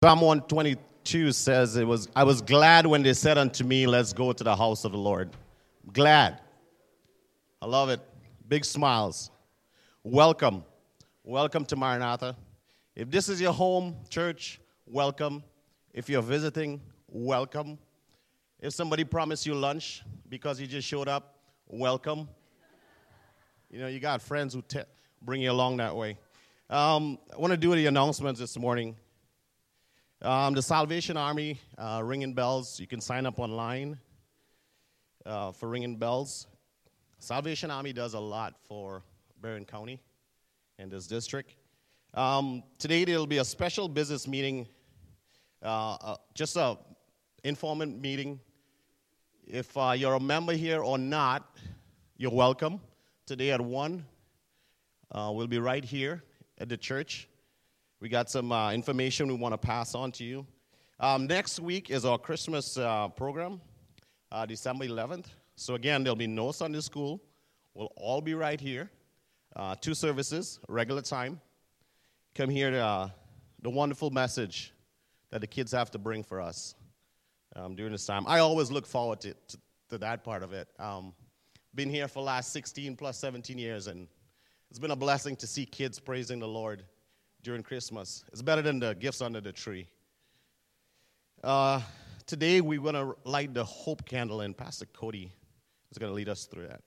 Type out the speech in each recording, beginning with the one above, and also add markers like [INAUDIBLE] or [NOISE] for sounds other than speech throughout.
Psalm 122 says, it was, I was glad when they said unto me, Let's go to the house of the Lord. Glad. I love it. Big smiles. Welcome. Welcome to Maranatha. If this is your home church, welcome. If you're visiting, welcome. If somebody promised you lunch because you just showed up, welcome. You know, you got friends who te- bring you along that way. Um, I want to do the announcements this morning. Um, the Salvation Army, uh, ringing bells. You can sign up online uh, for ringing bells. Salvation Army does a lot for Berrien County and this district. Um, today there will be a special business meeting, uh, uh just a informant meeting. If uh, you're a member here or not, you're welcome. Today at one, uh, we'll be right here at the church. We got some uh, information we want to pass on to you. Um, next week is our Christmas uh, program, uh, December 11th. So, again, there'll be no Sunday school. We'll all be right here. Uh, two services, regular time. Come hear the, uh, the wonderful message that the kids have to bring for us um, during this time. I always look forward to, to, to that part of it. Um, been here for the last 16 plus 17 years, and it's been a blessing to see kids praising the Lord during Christmas. It's better than the gifts under the tree. Uh, today, we're going to light the hope candle, and Pastor Cody is going to lead us through that.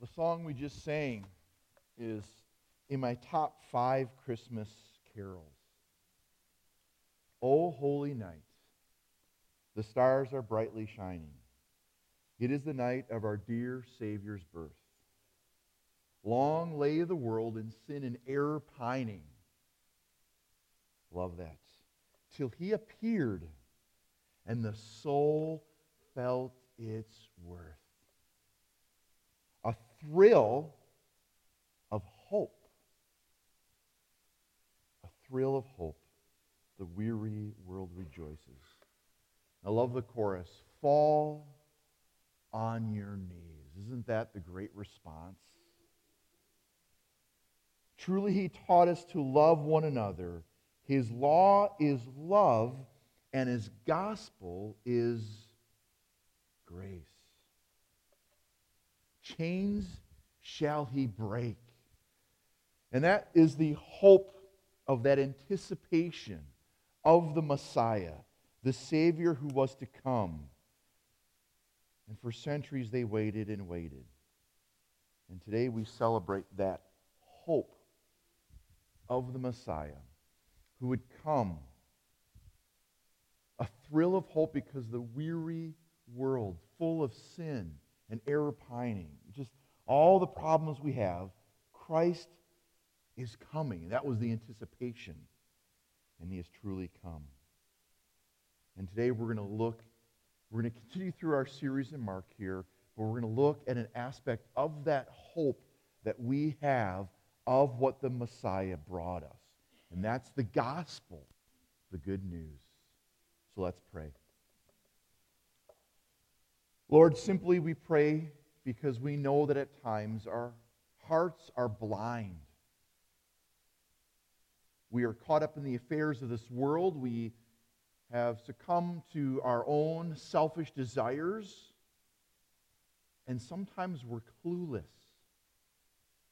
The song we just sang is in my top five Christmas carols. O holy night, the stars are brightly shining. It is the night of our dear Savior's birth. Long lay the world in sin and error pining. Love that. Till he appeared, and the soul felt its worth. A thrill of hope. A thrill of hope. The weary world rejoices. I love the chorus. Fall on your knees. Isn't that the great response? Truly, he taught us to love one another. His law is love, and his gospel is grace. Chains shall he break. And that is the hope of that anticipation of the Messiah, the Savior who was to come. And for centuries they waited and waited. And today we celebrate that hope of the Messiah who would come. A thrill of hope because the weary world, full of sin and error pining, just all the problems we have, Christ is coming. That was the anticipation. And he has truly come. And today we're going to look we're going to continue through our series in Mark here, but we're going to look at an aspect of that hope that we have of what the Messiah brought us. And that's the gospel, the good news. So let's pray. Lord, simply we pray because we know that at times our hearts are blind. We are caught up in the affairs of this world. We have succumbed to our own selfish desires, and sometimes we're clueless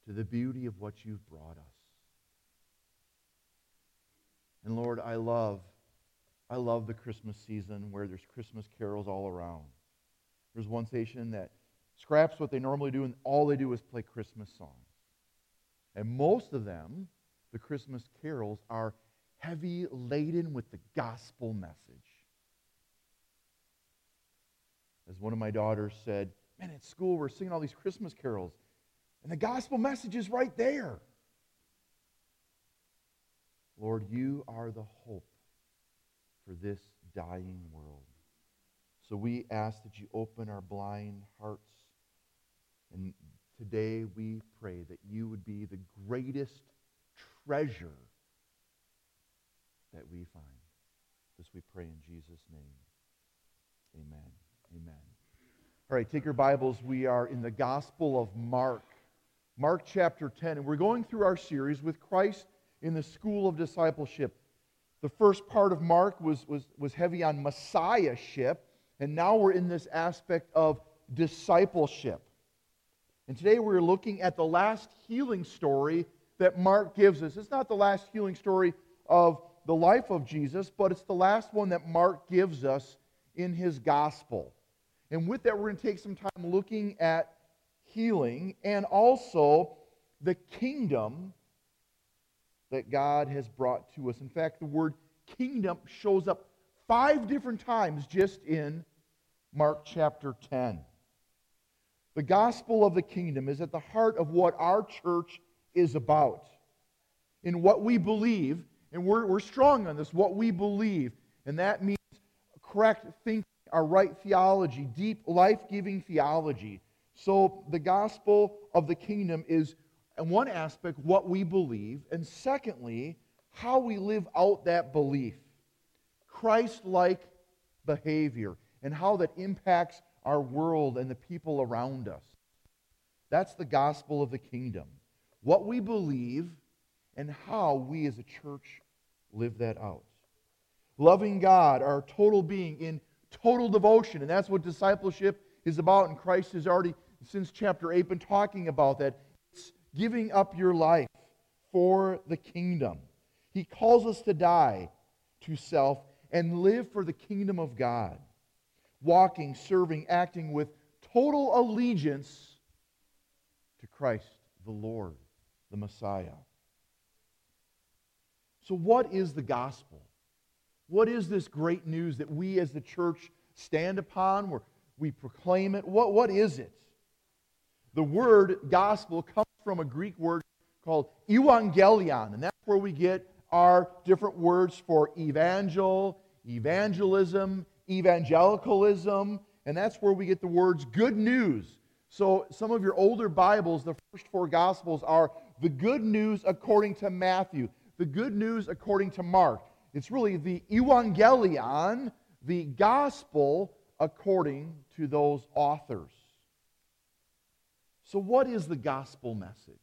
to the beauty of what you've brought us. And Lord, I love, I love the Christmas season where there's Christmas carols all around. There's one station that scraps what they normally do, and all they do is play Christmas songs. And most of them, the Christmas carols, are heavy laden with the gospel message. As one of my daughters said, Man, at school we're singing all these Christmas carols, and the gospel message is right there. Lord, you are the hope for this dying world. So we ask that you open our blind hearts. And today we pray that you would be the greatest treasure that we find. This we pray in Jesus' name. Amen. Amen. All right, take your Bibles. We are in the Gospel of Mark. Mark chapter 10. And we're going through our series with Christ in the school of discipleship. The first part of Mark was, was, was heavy on messiahship, and now we're in this aspect of discipleship. And today we're looking at the last healing story that Mark gives us. It's not the last healing story of the life of Jesus, but it's the last one that Mark gives us in his gospel. And with that, we're going to take some time looking at healing and also the kingdom that God has brought to us. In fact, the word kingdom shows up five different times just in Mark chapter 10. The gospel of the kingdom is at the heart of what our church is about. In what we believe, and we're, we're strong on this, what we believe. And that means correct thinking, our right theology, deep, life giving theology. So the gospel of the kingdom is, in one aspect, what we believe, and secondly, how we live out that belief. Christ like behavior, and how that impacts our world and the people around us. That's the gospel of the kingdom. What we believe and how we as a church live that out. Loving God, our total being, in total devotion. And that's what discipleship is about. And Christ has already, since chapter 8, been talking about that. It's giving up your life for the kingdom. He calls us to die to self and live for the kingdom of God. Walking, serving, acting with total allegiance to Christ, the Lord, the Messiah. So, what is the gospel? What is this great news that we as the church stand upon, where we proclaim it? What, what is it? The word gospel comes from a Greek word called evangelion, and that's where we get our different words for evangel, evangelism, evangelicalism, and that's where we get the words good news. So, some of your older Bibles, the first four Gospels are the good news according to Matthew, the good news according to Mark. It's really the evangelion, the gospel according to those authors. So, what is the gospel message?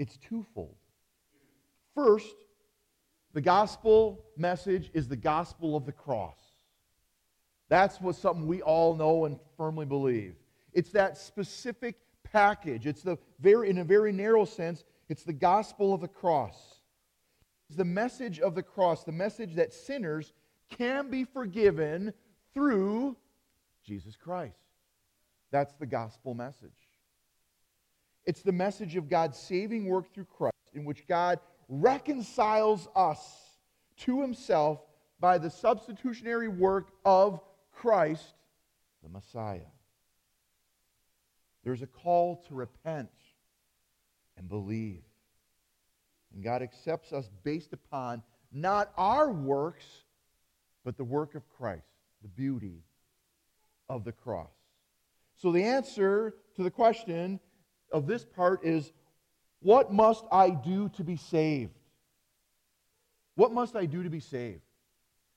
It's twofold. First, the gospel message is the gospel of the cross. That's what something we all know and firmly believe. It's that specific package. It's the very in a very narrow sense, it's the gospel of the cross. It's the message of the cross, the message that sinners can be forgiven through Jesus Christ. That's the gospel message. It's the message of God's saving work through Christ, in which God reconciles us to himself by the substitutionary work of Christ, the Messiah. There's a call to repent and believe. And God accepts us based upon not our works, but the work of Christ, the beauty of the cross. So the answer to the question of this part is what must I do to be saved? What must I do to be saved?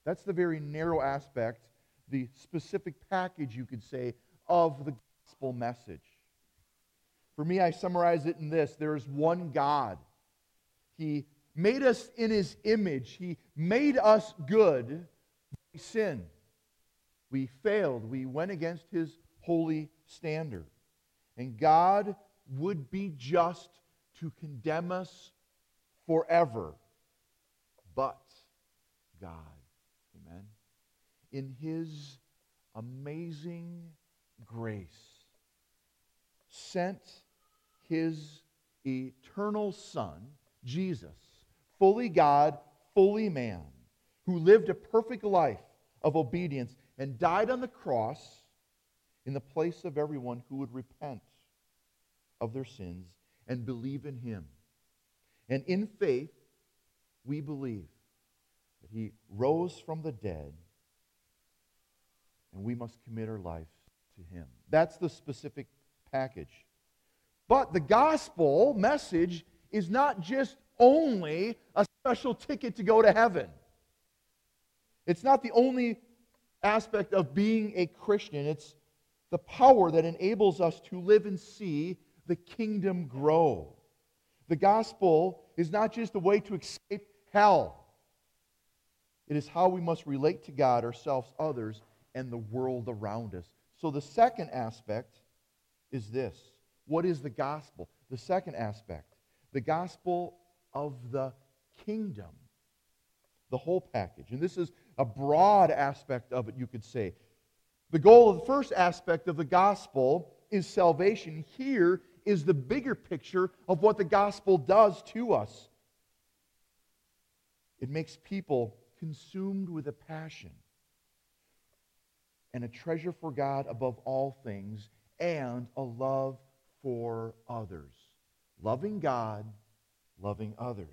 That's the very narrow aspect, the specific package, you could say, of the gospel message. For me, I summarize it in this there is one God. He made us in his image, he made us good. We sinned. We failed. We went against his holy standard. And God would be just to condemn us forever. But God, amen, in his amazing grace, sent his eternal Son, Jesus, fully God, fully man, who lived a perfect life of obedience and died on the cross in the place of everyone who would repent of their sins and believe in him. And in faith, we believe that he rose from the dead and we must commit our life to him. That's the specific package. But the gospel message is not just only a special ticket to go to heaven. It's not the only aspect of being a Christian. It's the power that enables us to live and see the kingdom grow. The gospel is not just a way to escape hell, it is how we must relate to God, ourselves, others, and the world around us. So the second aspect is this what is the gospel? The second aspect, the gospel of the kingdom, the whole package. And this is a broad aspect of it, you could say. The goal of the first aspect of the gospel is salvation. Here is the bigger picture of what the gospel does to us it makes people consumed with a passion and a treasure for God above all things and a love for others. Loving God, loving others.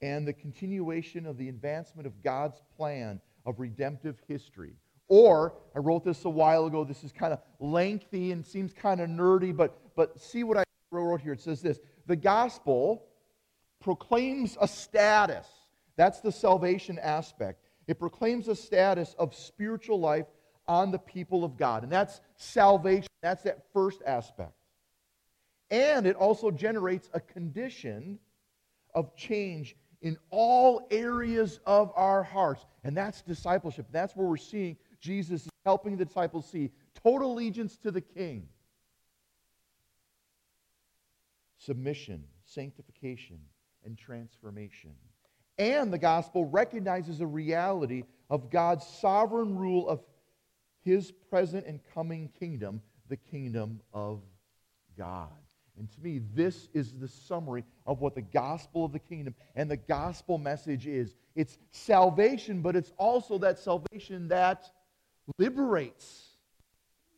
And the continuation of the advancement of God's plan of redemptive history. Or, I wrote this a while ago, this is kind of lengthy and seems kind of nerdy, but, but see what I wrote here. It says this The gospel proclaims a status. That's the salvation aspect. It proclaims a status of spiritual life on the people of God. And that's salvation. That's that first aspect. And it also generates a condition of change in all areas of our hearts. And that's discipleship. That's where we're seeing Jesus helping the disciples see total allegiance to the King, submission, sanctification, and transformation. And the gospel recognizes the reality of God's sovereign rule of his present and coming kingdom, the kingdom of God. And to me, this is the summary of what the gospel of the kingdom and the gospel message is. It's salvation, but it's also that salvation that liberates,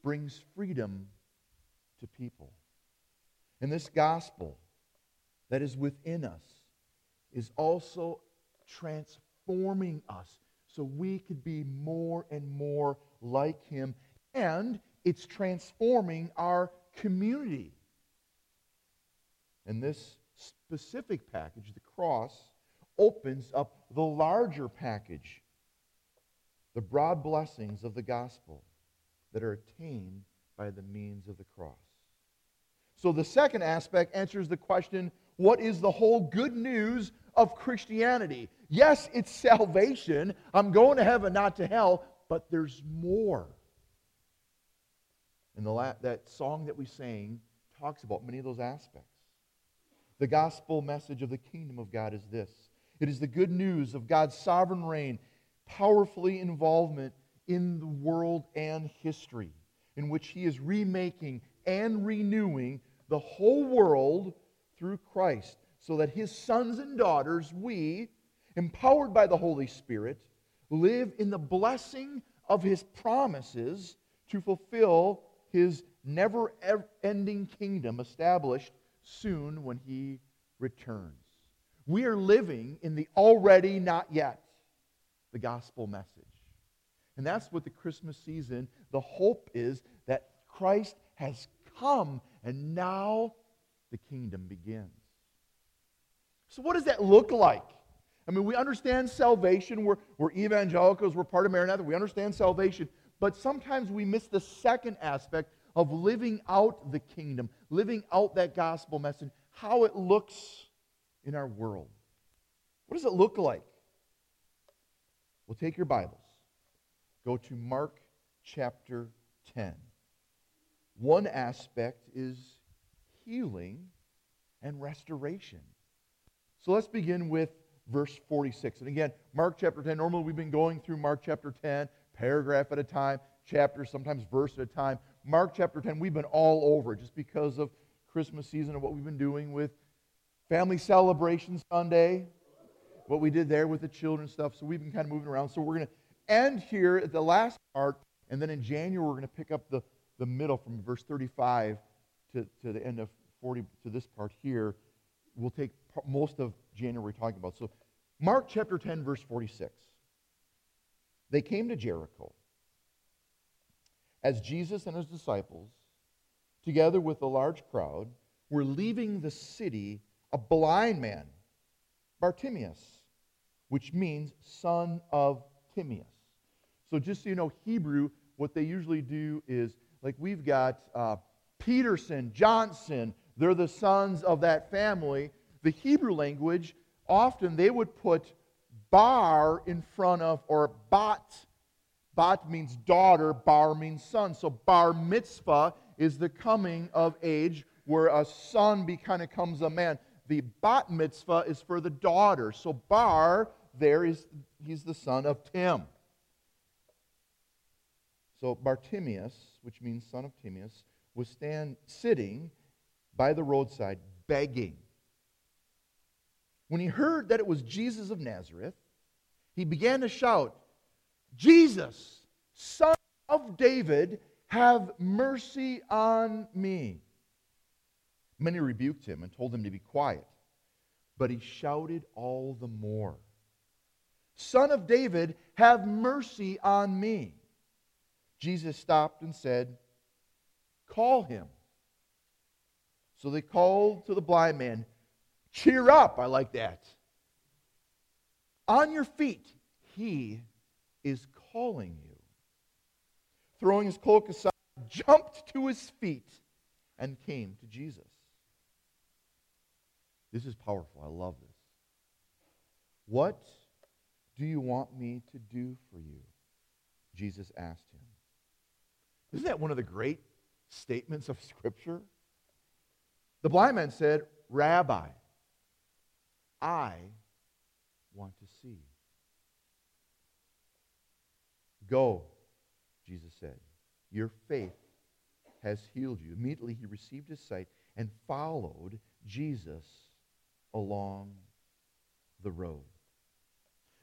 brings freedom to people. And this gospel that is within us is also transforming us so we could be more and more like him. And it's transforming our community. And this specific package, the cross, opens up the larger package the broad blessings of the gospel that are attained by the means of the cross. So the second aspect answers the question what is the whole good news of Christianity? Yes, it's [LAUGHS] salvation. I'm going to heaven, not to hell, but there's more. And the la- that song that we sang talks about many of those aspects. The gospel message of the kingdom of God is this it is the good news of God's sovereign reign powerfully involvement in the world and history, in which he is remaking and renewing the whole world through Christ, so that his sons and daughters, we, empowered by the Holy Spirit, live in the blessing of his promises to fulfill his never ending kingdom established soon when he returns. We are living in the already not yet the gospel message. And that's what the Christmas season, the hope is that Christ has come and now the kingdom begins. So, what does that look like? I mean, we understand salvation. We're, we're evangelicals. We're part of Maranatha. We understand salvation. But sometimes we miss the second aspect of living out the kingdom, living out that gospel message, how it looks in our world. What does it look like? Well, take your Bibles. Go to Mark chapter 10. One aspect is healing and restoration. So let's begin with verse 46. And again, Mark chapter 10. Normally we've been going through Mark chapter 10, paragraph at a time, chapter, sometimes verse at a time. Mark chapter 10, we've been all over just because of Christmas season and what we've been doing with Family Celebration Sunday, what we did there with the children stuff. So we've been kind of moving around. So we're going to end here at the last part, and then in January we're going to pick up the, the middle from verse 35 to, to the end of 40 to this part here. We'll take most of January talking about. So Mark chapter 10, verse 46. They came to Jericho. As Jesus and his disciples, together with a large crowd, were leaving the city, a blind man Bartimaeus, which means son of Timaeus. So just so you know, Hebrew what they usually do is like we've got uh, Peterson, Johnson, they're the sons of that family. The Hebrew language, often they would put bar in front of, or bat. Bat means daughter, bar means son. So bar mitzvah is the coming of age where a son becomes a man. The bat mitzvah is for the daughter. So bar there is he's the son of Tim. So Bartimaeus, which means son of Timaeus, was stand sitting by the roadside begging. When he heard that it was Jesus of Nazareth, he began to shout, Jesus, son of David, have mercy on me. Many rebuked him and told him to be quiet, but he shouted all the more, Son of David, have mercy on me. Jesus stopped and said, Call him. So they called to the blind man, Cheer up. I like that. On your feet, he is calling you. Throwing his cloak aside, jumped to his feet and came to Jesus. This is powerful. I love this. What do you want me to do for you? Jesus asked him. Isn't that one of the great statements of Scripture? The blind man said, Rabbi, I want to see. Go, Jesus said. Your faith has healed you. Immediately he received his sight and followed Jesus along the road.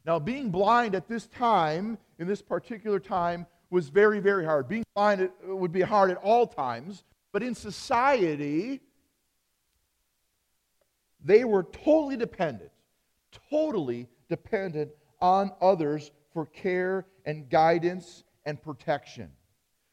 Now, being blind at this time, in this particular time, was very, very hard. Being blind would be hard at all times, but in society, they were totally dependent, totally dependent on others for care and guidance and protection.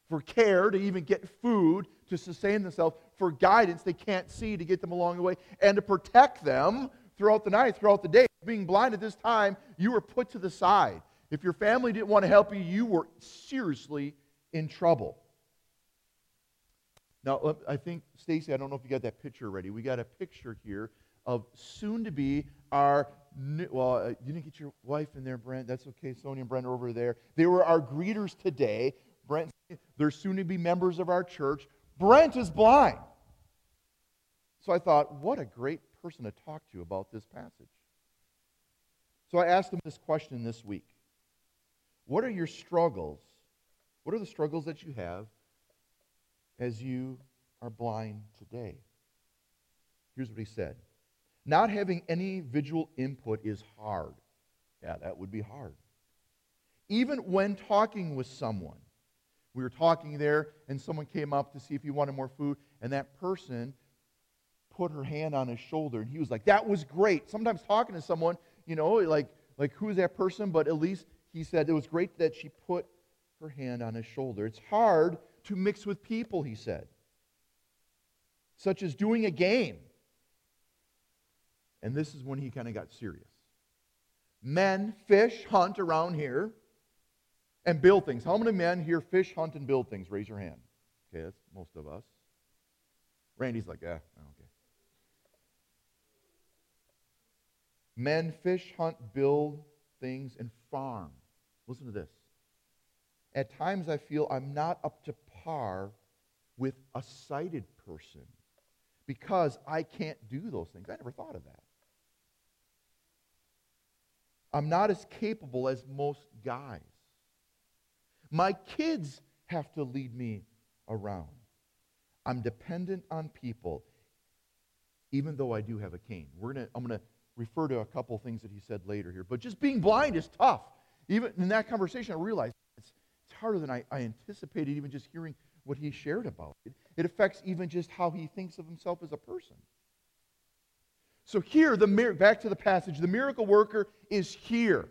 For care to even get food to sustain themselves, for guidance they can't see to get them along the way, and to protect them throughout the night, throughout the day. Being blind at this time, you were put to the side. If your family didn't want to help you, you were seriously in trouble. Now, uh, I think, Stacy, I don't know if you got that picture ready. We got a picture here of soon to be our new, well, uh, you didn't get your wife in there, Brent. That's okay. Sonia and Brent are over there. They were our greeters today. Brent, they're soon to be members of our church. Brent is blind. So I thought, what a great person to talk to about this passage. So I asked him this question this week What are your struggles? What are the struggles that you have as you are blind today? Here's what he said Not having any visual input is hard. Yeah, that would be hard. Even when talking with someone, we were talking there, and someone came up to see if he wanted more food, and that person put her hand on his shoulder, and he was like, That was great. Sometimes talking to someone, you know, like, like who's that person? But at least he said it was great that she put her hand on his shoulder. It's hard to mix with people, he said, such as doing a game. And this is when he kind of got serious. Men fish, hunt around here, and build things. How many men here fish, hunt, and build things? Raise your hand. Okay, that's most of us. Randy's like, yeah, oh, okay. Men fish, hunt, build things, and farm. Listen to this. At times I feel I'm not up to par with a sighted person because I can't do those things. I never thought of that. I'm not as capable as most guys. My kids have to lead me around. I'm dependent on people, even though I do have a cane. We're gonna, I'm going to refer to a couple things that he said later here. But just being blind is tough. Even in that conversation, I realized it's, it's harder than I, I anticipated, even just hearing what he shared about it. It affects even just how he thinks of himself as a person. So here, the back to the passage, the miracle worker is here.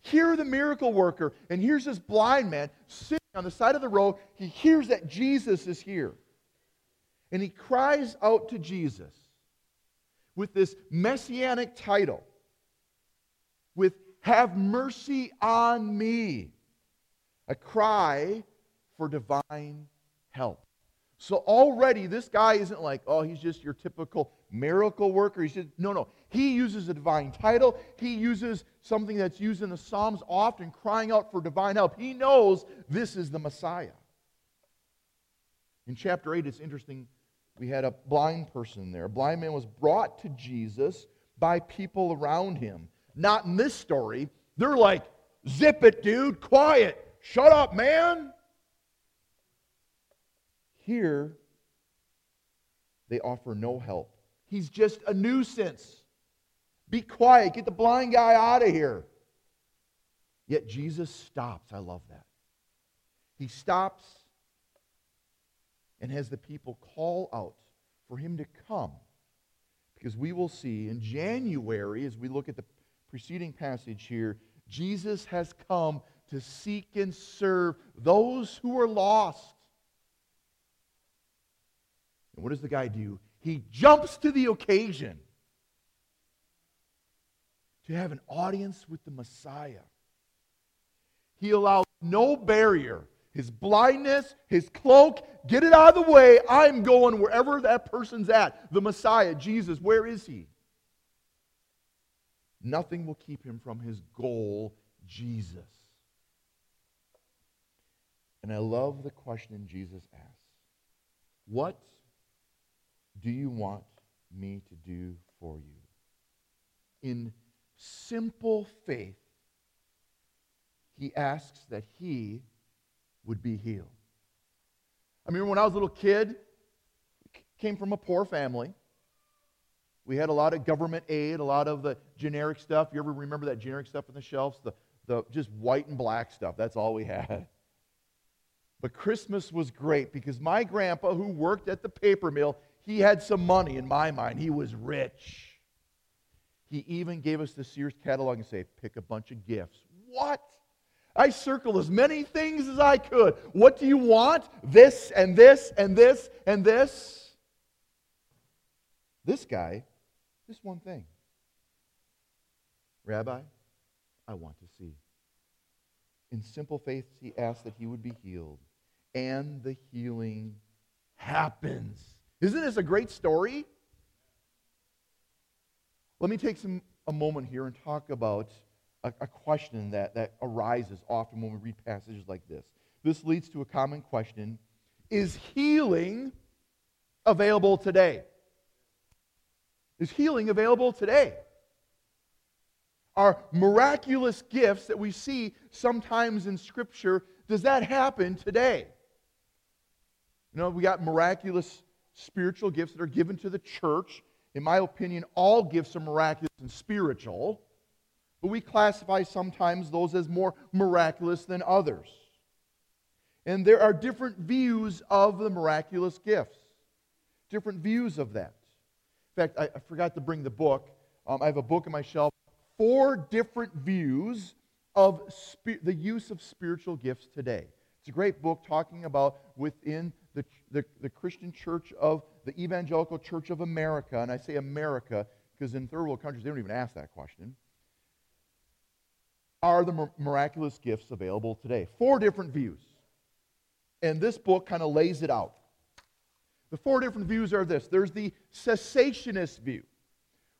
Here, the miracle worker, and here's this blind man sitting on the side of the road. He hears that Jesus is here. And he cries out to Jesus with this messianic title, with Have mercy on me. a cry for divine help. So already this guy isn't like, oh, he's just your typical miracle worker. He just no, no. He uses a divine title. He uses something that's used in the Psalms often, crying out for divine help. He knows this is the Messiah. In chapter 8, it's interesting. We had a blind person there. A blind man was brought to Jesus by people around him. Not in this story. They're like, zip it, dude, quiet, shut up, man. Here, they offer no help. He's just a nuisance. Be quiet. Get the blind guy out of here. Yet Jesus stops. I love that. He stops and has the people call out for him to come. Because we will see in January, as we look at the preceding passage here, Jesus has come to seek and serve those who are lost. And what does the guy do? He jumps to the occasion to have an audience with the Messiah. He allows no barrier. His blindness, his cloak, get it out of the way. I'm going wherever that person's at. The Messiah, Jesus, where is he? Nothing will keep him from his goal, Jesus. And I love the question Jesus asks What do you want me to do for you? In simple faith, he asks that he would be healed. I remember when I was a little kid, came from a poor family. We had a lot of government aid, a lot of the generic stuff. You ever remember that generic stuff on the shelves? The, the just white and black stuff. That's all we had. But Christmas was great because my grandpa, who worked at the paper mill, he had some money in my mind. He was rich. He even gave us the Sears catalog and say, pick a bunch of gifts. What? I circled as many things as I could. What do you want? This and this and this and this. This guy, this one thing. Rabbi, I want to see. In simple faith, he asked that he would be healed. And the healing happens. Isn't this a great story? Let me take some, a moment here and talk about a, a question that, that arises often when we read passages like this. This leads to a common question Is healing available today? Is healing available today? Are miraculous gifts that we see sometimes in Scripture, does that happen today? You know, we got miraculous spiritual gifts that are given to the church. In my opinion, all gifts are miraculous and spiritual, but we classify sometimes those as more miraculous than others. And there are different views of the miraculous gifts, different views of that. In fact, I, I forgot to bring the book. Um, I have a book on my shelf, four different views of the use of spiritual gifts today. It's a great book talking about within the, the, the Christian church of the Evangelical Church of America, and I say America because in third world countries they don't even ask that question. Are the miraculous gifts available today? Four different views. And this book kind of lays it out. The four different views are this there's the cessationist view,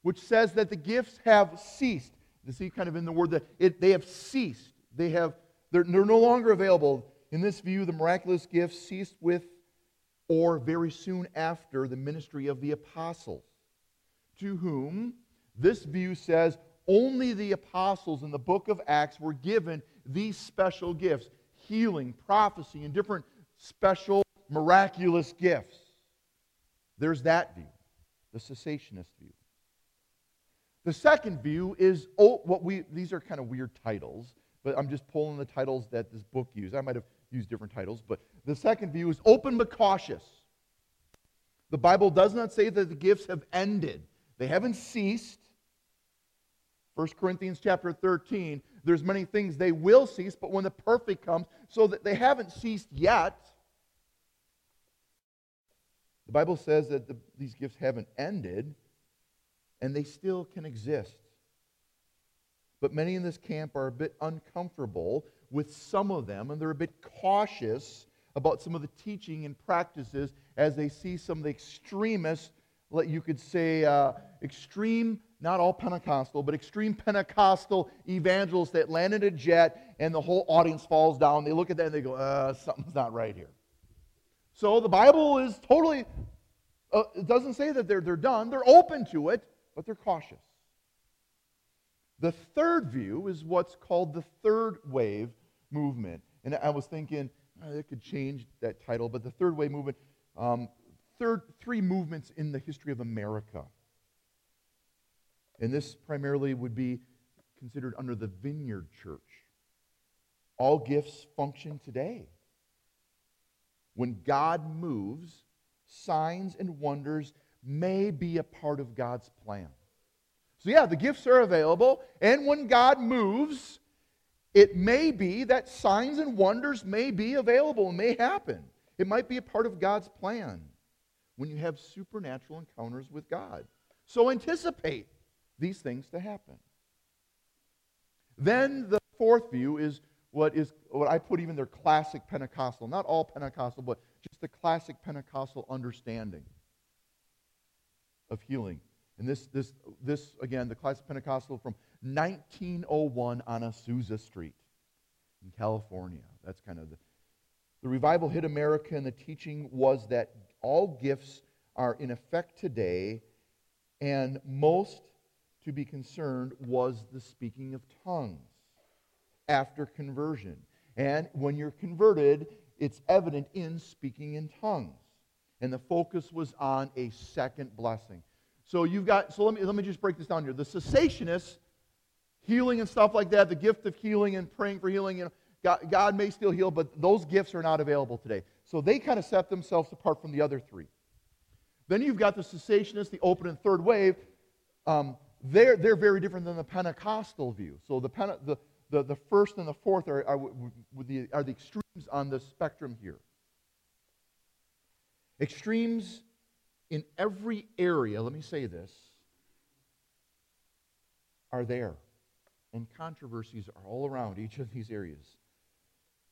which says that the gifts have ceased. You see, kind of in the word that it, they have ceased. They have, they're, they're no longer available. In this view, the miraculous gifts ceased with or very soon after the ministry of the apostles, to whom this view says only the apostles in the book of Acts were given these special gifts healing, prophecy, and different special miraculous gifts. There's that view, the cessationist view. The second view is oh, what we, these are kind of weird titles, but I'm just pulling the titles that this book used. I might have use different titles, but the second view is open but cautious. The Bible does not say that the gifts have ended. They haven't ceased. 1 Corinthians chapter 13, there's many things they will cease, but when the perfect comes, so that they haven't ceased yet. The Bible says that the, these gifts haven't ended, and they still can exist. But many in this camp are a bit uncomfortable with some of them, and they're a bit cautious about some of the teaching and practices as they see some of the extremists, you could say, uh, extreme, not all Pentecostal, but extreme Pentecostal evangelists that land in a jet and the whole audience falls down. They look at that and they go, uh, something's not right here. So the Bible is totally, uh, it doesn't say that they're, they're done. They're open to it, but they're cautious. The third view is what's called the third wave movement. And I was thinking, oh, it could change that title, but the third wave movement, um, third, three movements in the history of America. And this primarily would be considered under the Vineyard Church. All gifts function today. When God moves, signs and wonders may be a part of God's plan. So, yeah, the gifts are available, and when God moves, it may be that signs and wonders may be available and may happen. It might be a part of God's plan when you have supernatural encounters with God. So, anticipate these things to happen. Then the fourth view is what is what I put even their classic Pentecostal, not all Pentecostal, but just the classic Pentecostal understanding of healing. And this, this, this again, the class of Pentecostal from 1901 on Azusa Street in California. That's kind of the. The revival hit America, and the teaching was that all gifts are in effect today, and most to be concerned was the speaking of tongues after conversion. And when you're converted, it's evident in speaking in tongues. And the focus was on a second blessing. So you've got, so let me, let me just break this down here. The cessationists, healing and stuff like that, the gift of healing and praying for healing, you know, God, God may still heal, but those gifts are not available today. So they kind of set themselves apart from the other three. Then you've got the cessationists, the open and third wave. Um, they're, they're very different than the Pentecostal view. So the, the, the, the first and the fourth are, are, the, are the extremes on the spectrum here. Extremes in every area, let me say this, are there. And controversies are all around each of these areas.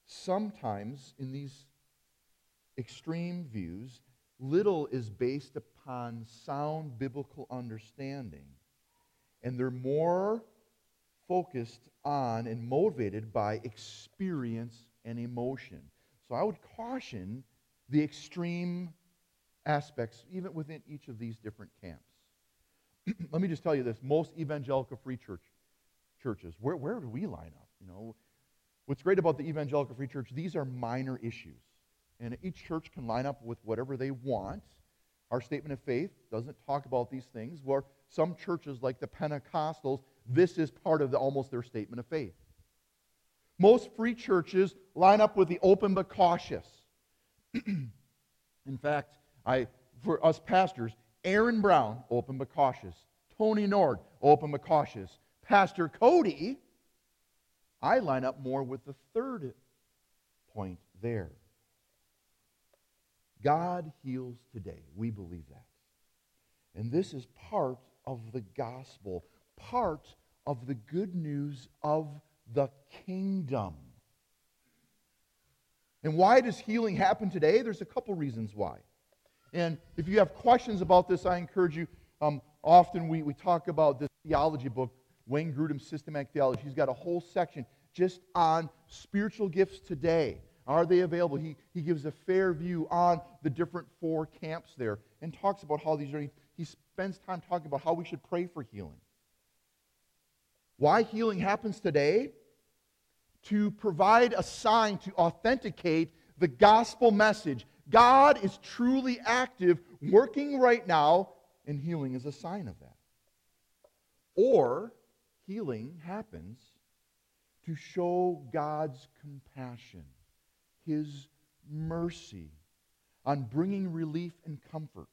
Sometimes in these extreme views, little is based upon sound biblical understanding and they're more focused on and motivated by experience and emotion. So I would caution the extreme aspects, even within each of these different camps. [CLEARS THROAT] Let me just tell you this most evangelical free church churches, where, where do we line up? You know, what's great about the evangelical free church, these are minor issues. And each church can line up with whatever they want. Our statement of faith doesn't talk about these things. Where some churches, like the Pentecostals, this is part of the, almost their statement of faith. Most free churches line up with the open but cautious. [CLEARS THROAT] In fact, I, for us pastors, Aaron Brown, open but cautious. Tony Nord, open but cautious. Pastor Cody, I line up more with the third point there. God heals today. We believe that. And this is part of the gospel, part of the good news of the kingdom. And why does healing happen today? There's a couple reasons why. And if you have questions about this, I encourage you. Um, often we, we talk about this theology book, Wayne Grudem's Systematic Theology. He's got a whole section just on spiritual gifts today. Are they available? He, he gives a fair view on the different four camps there and talks about how these are he spends time talking about how we should pray for healing. Why healing happens today? To provide a sign to authenticate the gospel message. God is truly active, working right now, and healing is a sign of that. Or healing happens to show God's compassion, His mercy on bringing relief and comfort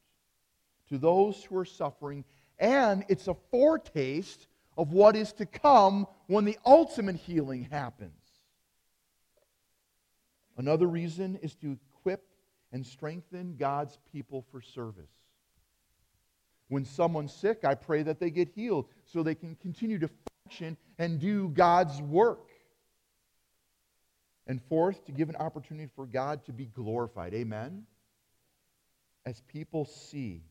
to those who are suffering, and it's a foretaste of what is to come when the ultimate healing happens. Another reason is to and strengthen God's people for service. When someone's sick, I pray that they get healed so they can continue to function and do God's work. And fourth, to give an opportunity for God to be glorified. Amen? As people see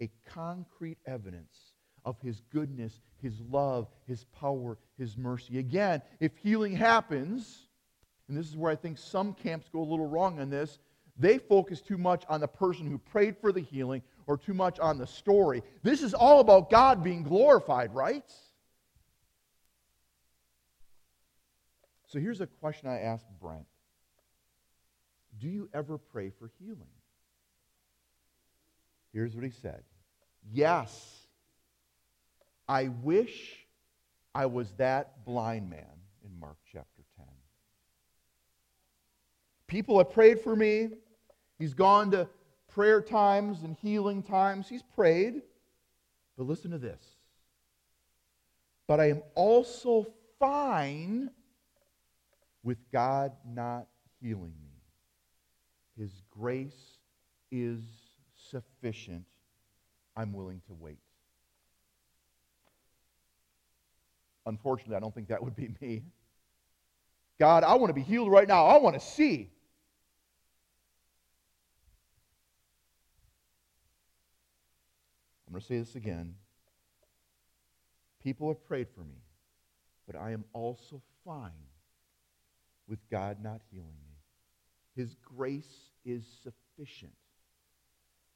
a concrete evidence of His goodness, His love, His power, His mercy. Again, if healing happens, and this is where I think some camps go a little wrong on this, they focus too much on the person who prayed for the healing or too much on the story. This is all about God being glorified, right? So here's a question I asked Brent Do you ever pray for healing? Here's what he said Yes, I wish I was that blind man in Mark chapter 10. People have prayed for me. He's gone to prayer times and healing times. He's prayed. But listen to this. But I am also fine with God not healing me. His grace is sufficient. I'm willing to wait. Unfortunately, I don't think that would be me. God, I want to be healed right now. I want to see. I'm going to say this again. People have prayed for me, but I am also fine with God not healing me. His grace is sufficient.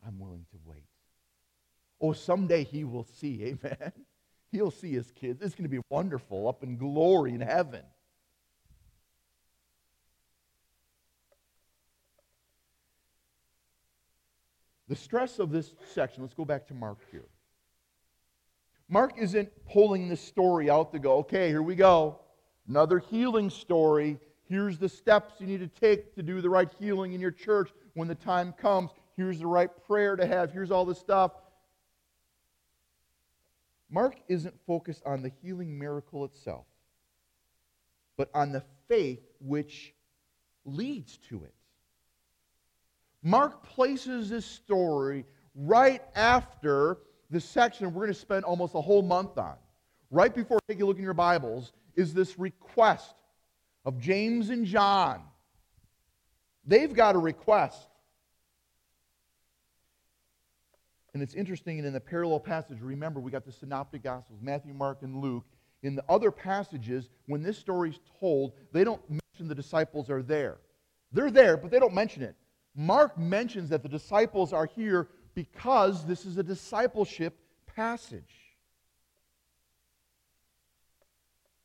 I'm willing to wait. Oh, someday he will see. [LAUGHS] Amen. He'll see his kids. It's going to be wonderful up in glory in heaven. The stress of this section, let's go back to Mark here. Mark isn't pulling this story out to go, okay, here we go. Another healing story. Here's the steps you need to take to do the right healing in your church when the time comes. Here's the right prayer to have. Here's all the stuff. Mark isn't focused on the healing miracle itself, but on the faith which leads to it. Mark places this story right after the section we're going to spend almost a whole month on. Right before take a look in your Bibles is this request of James and John. They've got a request. And it's interesting, and in the parallel passage, remember, we got the Synoptic Gospels Matthew, Mark, and Luke. In the other passages, when this story's told, they don't mention the disciples are there. They're there, but they don't mention it. Mark mentions that the disciples are here because this is a discipleship passage.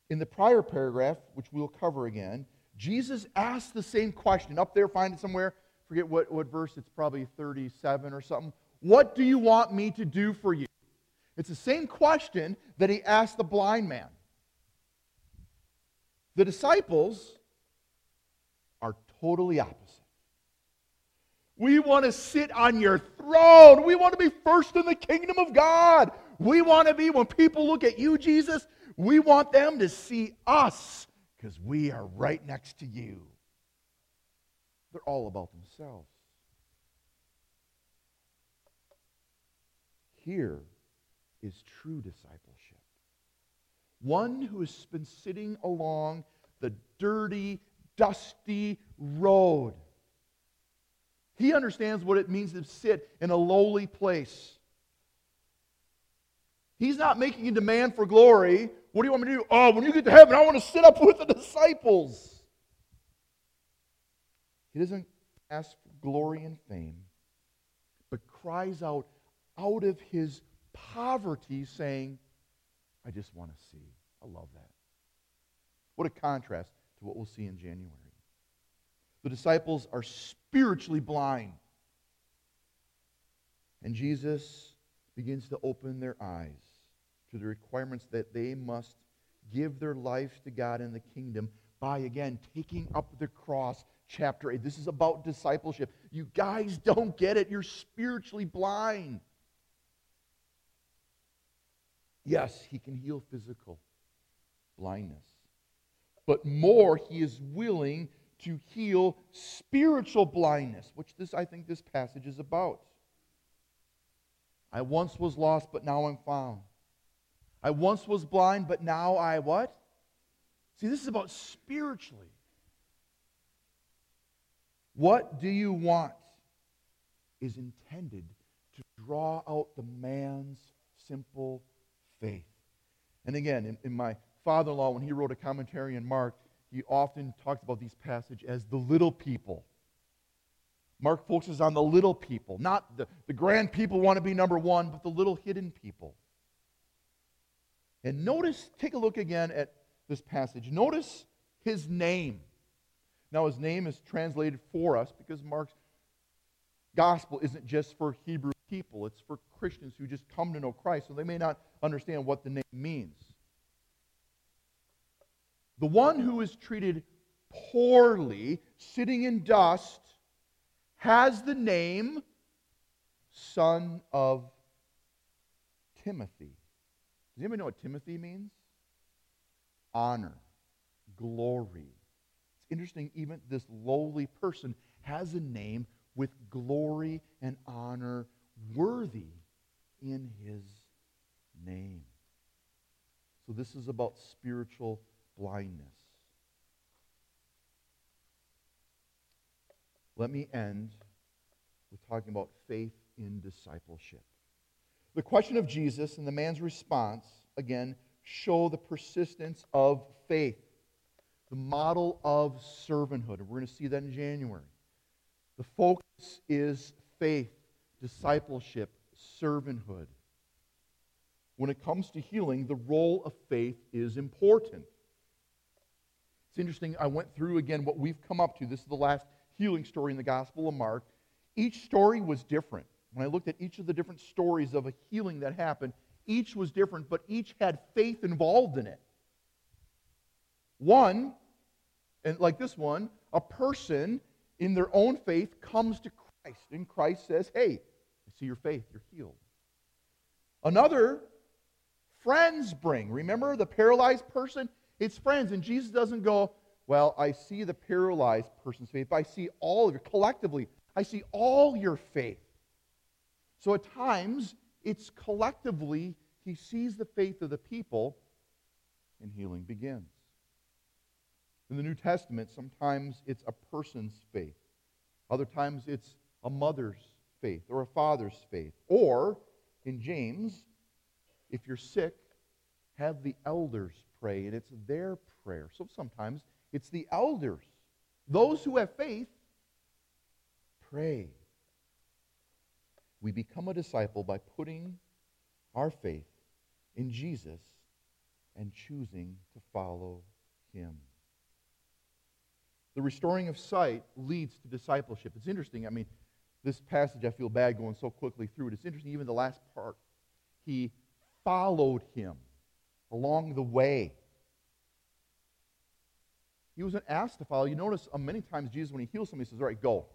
In the prior paragraph, which we'll cover again, Jesus asked the same question. Up there, find it somewhere. Forget what, what verse, it's probably 37 or something. What do you want me to do for you? It's the same question that he asked the blind man. The disciples are totally opposite. We want to sit on your throne. We want to be first in the kingdom of God. We want to be, when people look at you, Jesus, we want them to see us because we are right next to you. They're all about themselves. Here is true discipleship. One who has been sitting along the dirty, dusty road. He understands what it means to sit in a lowly place. He's not making a demand for glory. What do you want me to do? Oh, when you get to heaven, I want to sit up with the disciples. He doesn't ask for glory and fame, but cries out, out of his poverty, saying, I just want to see. I love that. What a contrast to what we'll see in January. The disciples are spiritually blind. And Jesus begins to open their eyes to the requirements that they must give their lives to God in the kingdom by, again, taking up the cross. Chapter 8. This is about discipleship. You guys don't get it. You're spiritually blind. Yes, he can heal physical blindness. But more, he is willing to heal spiritual blindness, which this I think this passage is about. I once was lost, but now I'm found. I once was blind, but now I what? See, this is about spiritually. What do you want? is intended to draw out the man's simple faith. And again, in, in my father in law, when he wrote a commentary on Mark, he often talks about these passages as the little people. Mark focuses on the little people, not the, the grand people want to be number one, but the little hidden people. And notice, take a look again at this passage. Notice his name. Now, his name is translated for us because Mark's gospel isn't just for Hebrew people, it's for Christians who just come to know Christ, so they may not understand what the name means. The one who is treated poorly, sitting in dust, has the name son of Timothy. Does anybody know what Timothy means? Honor, glory. It's interesting, even this lowly person has a name with glory and honor worthy in his name. So, this is about spiritual blindness. Let me end with talking about faith in discipleship. The question of Jesus and the man's response, again, show the persistence of faith, the model of servanthood. And we're going to see that in January. The focus is faith, discipleship, servanthood. When it comes to healing, the role of faith is important. It's interesting, I went through again what we've come up to. This is the last healing story in the Gospel of Mark. Each story was different. When I looked at each of the different stories of a healing that happened, each was different, but each had faith involved in it. One, and like this one, a person in their own faith comes to Christ. And Christ says, Hey, I see your faith, you're healed. Another, friends bring. Remember the paralyzed person? It's friends. And Jesus doesn't go, Well, I see the paralyzed person's faith, but I see all of your, collectively, I see all your faith. So at times, it's collectively, he sees the faith of the people, and healing begins. In the New Testament, sometimes it's a person's faith. Other times it's a mother's faith or a father's faith. Or, in James, if you're sick, have the elders pray, and it's their prayer. So sometimes it's the elders. Those who have faith, pray. We become a disciple by putting our faith in Jesus and choosing to follow him. The restoring of sight leads to discipleship. It's interesting. I mean, this passage, I feel bad going so quickly through it. It's interesting, even the last part. He followed him along the way. He wasn't asked to follow. You notice uh, many times Jesus, when he heals somebody, he says, All right, go.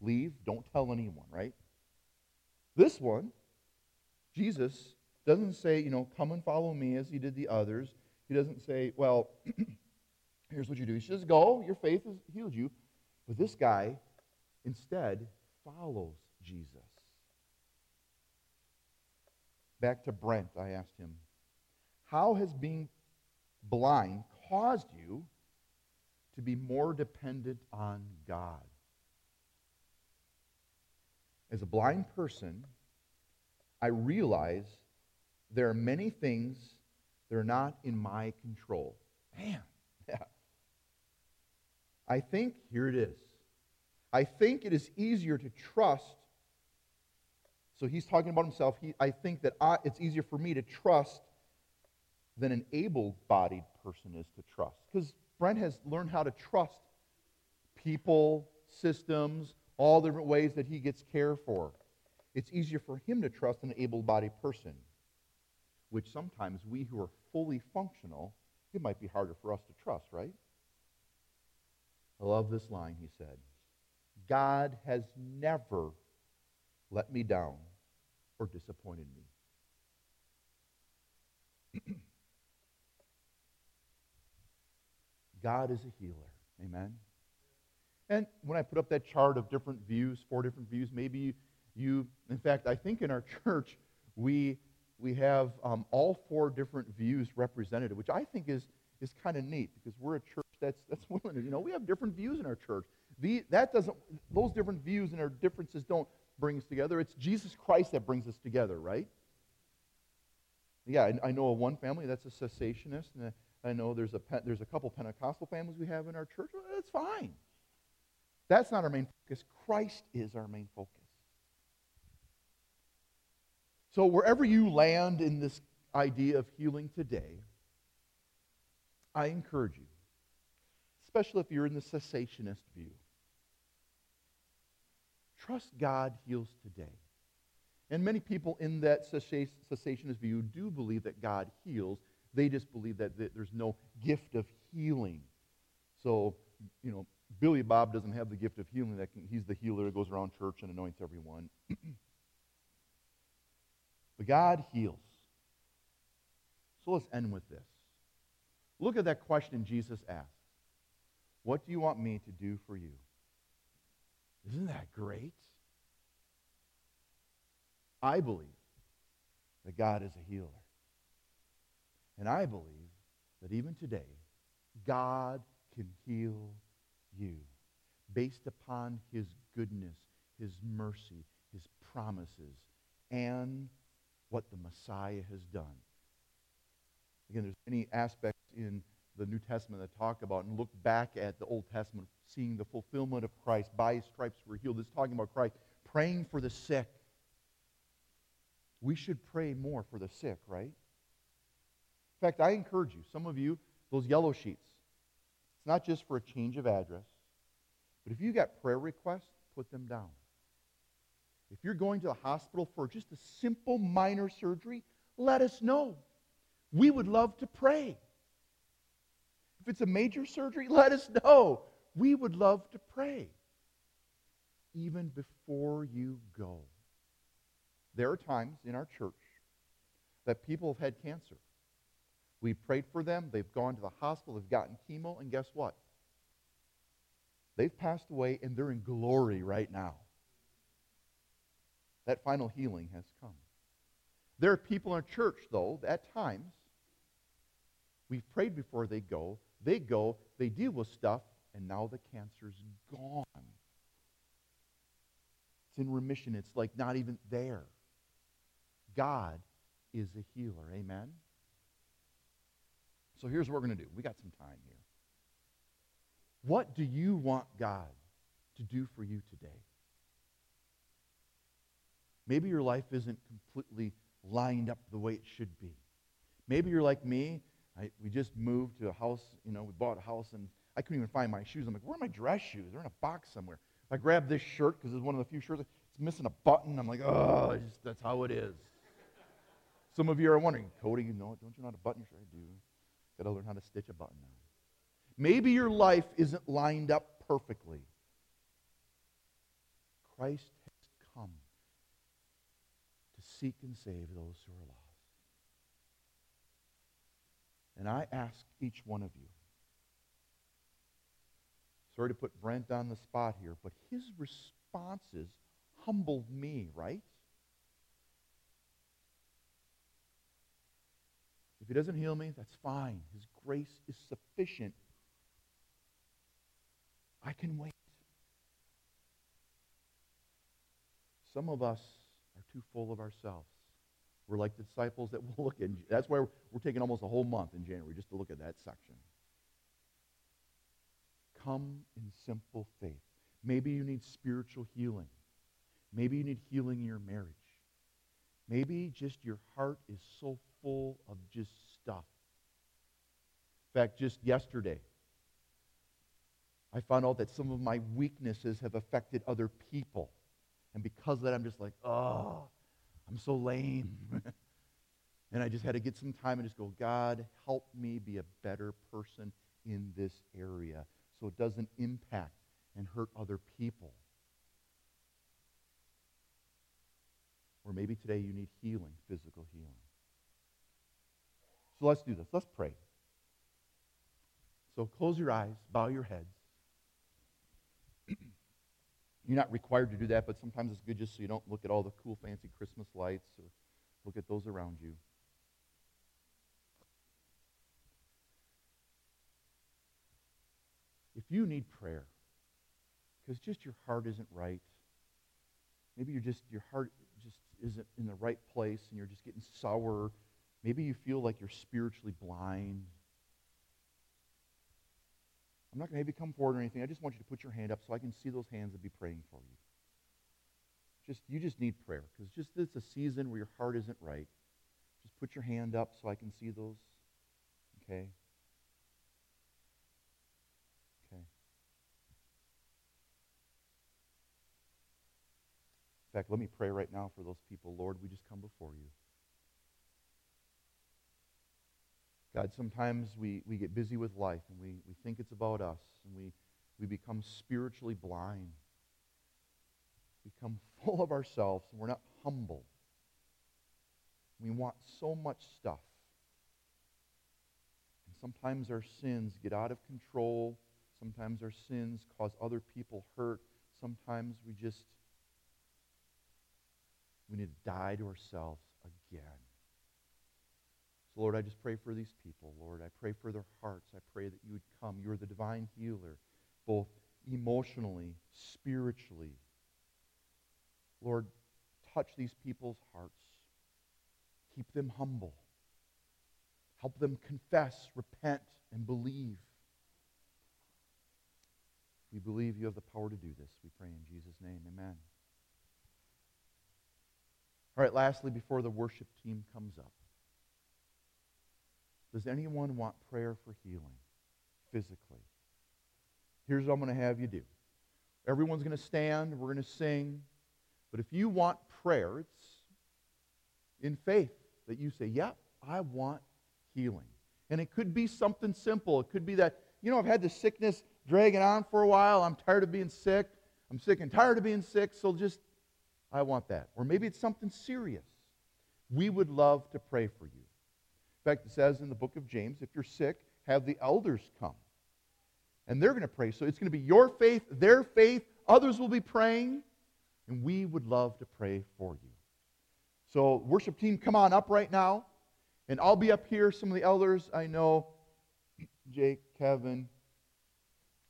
Leave. Don't tell anyone, right? This one, Jesus doesn't say, you know, come and follow me as he did the others. He doesn't say, well, [CLEARS THROAT] Here's what you do. He says, Go, your faith has healed you. But this guy instead follows Jesus. Back to Brent, I asked him, How has being blind caused you to be more dependent on God? As a blind person, I realize there are many things that are not in my control. Man, [LAUGHS] yeah. I think, here it is. I think it is easier to trust. So he's talking about himself. He, I think that I, it's easier for me to trust than an able bodied person is to trust. Because Brent has learned how to trust people, systems, all the different ways that he gets care for. It's easier for him to trust an able bodied person, which sometimes we who are fully functional, it might be harder for us to trust, right? I love this line he said God has never let me down or disappointed me. [CLEARS THROAT] God is a healer. Amen. And when I put up that chart of different views, four different views, maybe you, in fact, I think in our [LAUGHS] church, we, we have um, all four different views represented, which I think is, is kind of neat because we're a church that's, that's [LAUGHS] willing to, you know, we have different views in our church. The, that doesn't, those different views and our differences don't bring us together. It's Jesus Christ that brings us together, right? Yeah, I, I know of one family that's a cessationist, and I know there's a, there's a couple Pentecostal families we have in our church. Well, that's fine. That's not our main focus. Christ is our main focus. So, wherever you land in this idea of healing today, I encourage you, especially if you're in the cessationist view, trust God heals today. And many people in that cessationist view do believe that God heals. They just believe that, there's no gift of healing. So, you know, Billy Bob doesn't have the gift of healing. That can, he's the healer that goes around church and anoints everyone. [CLEARS THROAT] but God heals. So let's end with this. Look at that question Jesus asked What do you want me to do for you? Isn't that great? I believe that God is a healer. And I believe that even today, God can heal you based upon his goodness, his mercy, his promises, and what the Messiah has done. Again, there's many aspects in the New Testament that talk about and look back at the Old Testament, seeing the fulfillment of Christ. By his stripes we're healed. This talking about Christ. Praying for the sick. We should pray more for the sick, right? In fact, I encourage you, some of you, those yellow sheets, it's not just for a change of address, but if you got prayer requests, put them down. If you're going to the hospital for just a simple minor surgery, let us know. We would love to pray. If it's a major surgery, let us know. We would love to pray. Even before you go. There are times in our church that people have had cancer. We prayed for them. They've gone to the hospital. They've gotten chemo. And guess what? They've passed away and they're in glory right now. That final healing has come. There are people in our church, though, at times, we've prayed before they go. They go, they deal with stuff, and now the cancer's gone. It's in remission. It's like not even there. God is a healer. Amen? So here's what we're going to do. We got some time here. What do you want God to do for you today? Maybe your life isn't completely lined up the way it should be. Maybe you're like me. I, we just moved to a house, you know, we bought a house and I couldn't even find my shoes. I'm like, where are my dress shoes? They're in a box somewhere. I grabbed this shirt because it's one of the few shirts. It's missing a button. I'm like, oh, that's how it is. Some of you are wondering, Cody, you know, don't you know how to button your shirt? I do. Got to learn how to stitch a button now. Maybe your life isn't lined up perfectly. Christ has come to seek and save those who are lost. And I ask each one of you, sorry to put Brent on the spot here, but his responses humbled me, right? If he doesn't heal me, that's fine. His grace is sufficient I can wait. Some of us are too full of ourselves. We're like the disciples that [LAUGHS] we'll look at. That's why we're taking almost a whole month in January just to look at that section. Come in simple faith. Maybe you need spiritual healing. Maybe you need healing in your marriage. Maybe just your heart is so full of just stuff. In fact, just yesterday, I found out that some of my weaknesses have affected other people. And because of that, I'm just like, oh, I'm so lame. [LAUGHS] and I just had to get some time and just go, God, help me be a better person in this area so it doesn't impact and hurt other people. Or maybe today you need healing, physical healing. So let's do this. Let's pray. So close your eyes, bow your heads. [CLEARS THROAT] You're not required to do that, but sometimes it's good just so you don't look at all the cool, fancy Christmas lights or look at those around you. If you need prayer, because just your heart isn't right. Maybe you're just your heart isn't in the right place and you're just getting sour. Maybe you feel like you're spiritually blind. I'm not going to have you come forward or anything. I just want you to put your hand up so I can see those hands and be praying for you. Just you just need prayer because just it's a season where your heart isn't right. Just put your hand up so I can see those. Okay. Okay. In fact, let me pray right now for those people. Lord, we just come before you. God, sometimes we, we get busy with life and we, we think it's about us and we, we become spiritually blind We become [LAUGHS] full of ourselves and we're not humble. We want so much stuff. And sometimes our sins get out of control. Sometimes our sins cause other people hurt. Sometimes we just we need to die to ourselves again. So Lord, I just pray for these people, Lord. I pray for their hearts. I pray that you would come. You are the divine healer, both emotionally, spiritually, Lord, touch these people's hearts. Keep them humble. Help them confess, repent, and believe. We believe you have the power to do this. We pray in Jesus' name. Amen. All right, lastly, before the worship team comes up, does anyone want prayer for healing physically? Here's what I'm going to have you do. Everyone's going to stand. We're going to sing. But if you want prayer, it's in faith that you say, Yeah, I want healing. And it could be something simple. It could be that, you know, I've had this sickness dragging on for a while. I'm tired of being sick. I'm sick and tired of being sick, so just, I want that. Or maybe it's something serious. We would love to pray for you. In fact, it says in the book of James, if you're sick, have the elders come. And they're going to pray. So it's going to be your faith, their faith. Others will be praying and we would love to pray for you. So, worship team, come on up right now. And I'll be up here. Some of the elders I know [CLEARS THROAT] Jake, Kevin,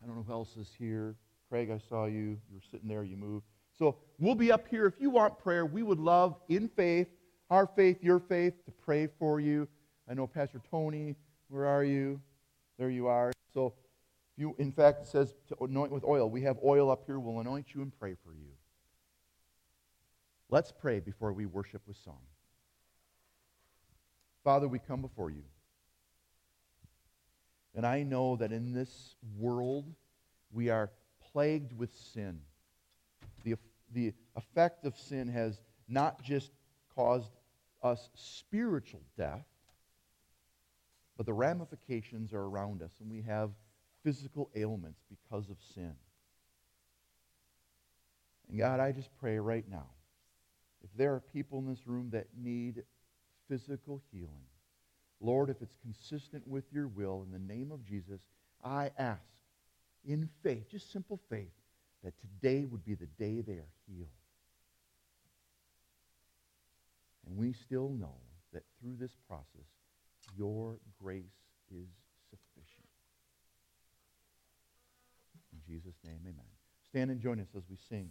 I don't know who else is here. Craig, I saw you. You were sitting there, you moved. So, we'll be up here. If you want prayer, we would love, in faith, our faith, your faith, to pray for you. I know Pastor Tony, where are you? There you are. So, if you, in fact, it says to anoint with oil. We have oil up here. We'll anoint you and pray for you. Let's pray before we worship with song. Father, we come before you. And I know that in this world we are plagued with sin. The, effect of sin has not just caused us spiritual death, but the ramifications are around us, and we have physical ailments because of sin. And God, I just pray right now if there are people in this room that need physical healing, Lord, if it's consistent with your will, in the name of Jesus, I ask in faith, just simple faith, that today would be the day they are healed. And we still know that through this process, your grace is sufficient. In Jesus' name, amen. Stand and join us as we sing.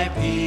thy people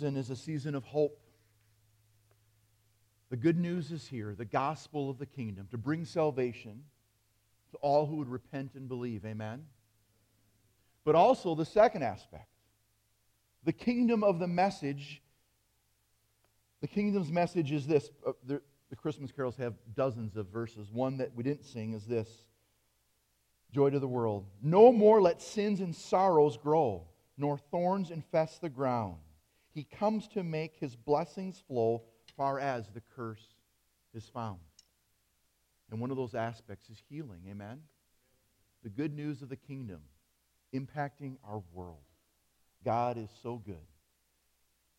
season is a season of hope. The good news is here, the gospel of the kingdom, to bring salvation to all who would repent and believe. Amen? But also the second aspect the kingdom of the message. The kingdom's message is this. Uh, the, the Christmas carols have dozens of verses. One that we didn't sing is this Joy to the world. No more let sins and sorrows grow nor thorns infest the ground. He comes to make his blessings flow far as the curse is found. And one of those aspects is healing. Amen? The good news of the kingdom impacting our world. God is so good.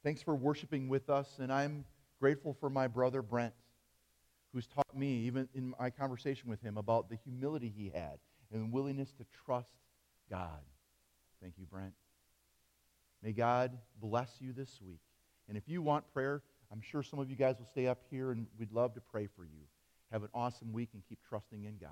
Thanks for worshiping with us, and I'm grateful for my brother Brent, who's taught me, even in my conversation with him, about the humility he had and willingness to trust God. Thank you, Brent. May God bless you this week. And if you want prayer, I'm sure some of you guys will stay up here and we'd love to pray for you. Have an awesome week and keep trusting in God.